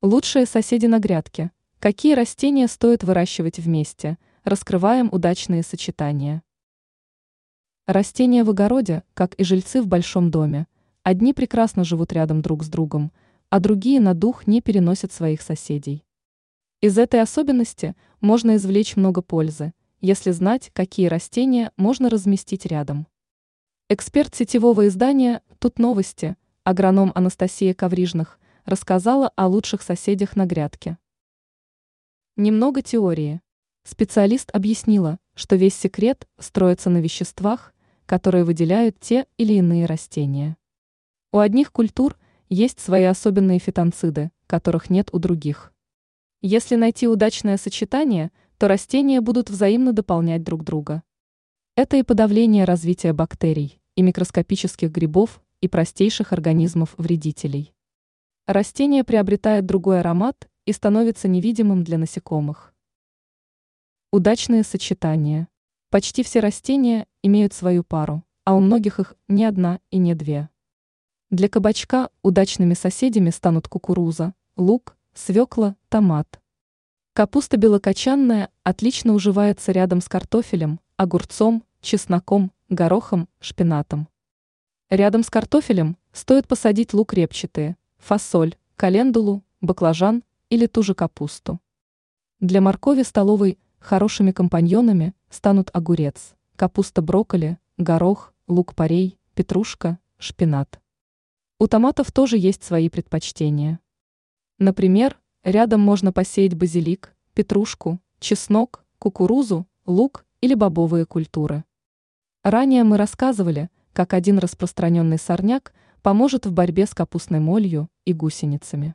Лучшие соседи на грядке. Какие растения стоит выращивать вместе? Раскрываем удачные сочетания. Растения в огороде, как и жильцы в большом доме. Одни прекрасно живут рядом друг с другом, а другие на дух не переносят своих соседей. Из этой особенности можно извлечь много пользы, если знать, какие растения можно разместить рядом. Эксперт сетевого издания «Тут новости», агроном Анастасия Коврижных – рассказала о лучших соседях на грядке. Немного теории. Специалист объяснила, что весь секрет строится на веществах, которые выделяют те или иные растения. У одних культур есть свои особенные фитонциды, которых нет у других. Если найти удачное сочетание, то растения будут взаимно дополнять друг друга. Это и подавление развития бактерий, и микроскопических грибов, и простейших организмов-вредителей. Растение приобретает другой аромат и становится невидимым для насекомых. Удачные сочетания. Почти все растения имеют свою пару, а у многих их не одна и не две. Для кабачка удачными соседями станут кукуруза, лук, свекла, томат. Капуста белокочанная отлично уживается рядом с картофелем, огурцом, чесноком, горохом, шпинатом. Рядом с картофелем стоит посадить лук репчатый, фасоль, календулу, баклажан или ту же капусту. Для моркови столовой хорошими компаньонами станут огурец, капуста брокколи, горох, лук-порей, петрушка, шпинат. У томатов тоже есть свои предпочтения. Например, рядом можно посеять базилик, петрушку, чеснок, кукурузу, лук или бобовые культуры. Ранее мы рассказывали, как один распространенный сорняк – поможет в борьбе с капустной молью и гусеницами.